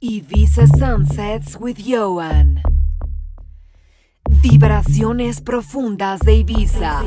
Ibiza Sunsets with Joan. Vibraciones profundas de Ibiza.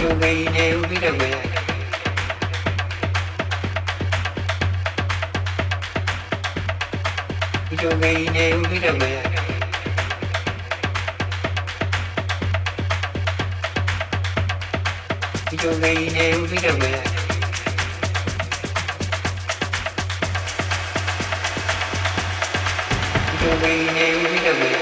Mugayne Vidagaya Vidagayne Vidagaya Vidagayne Vidagaya Vidagayne Vidagaya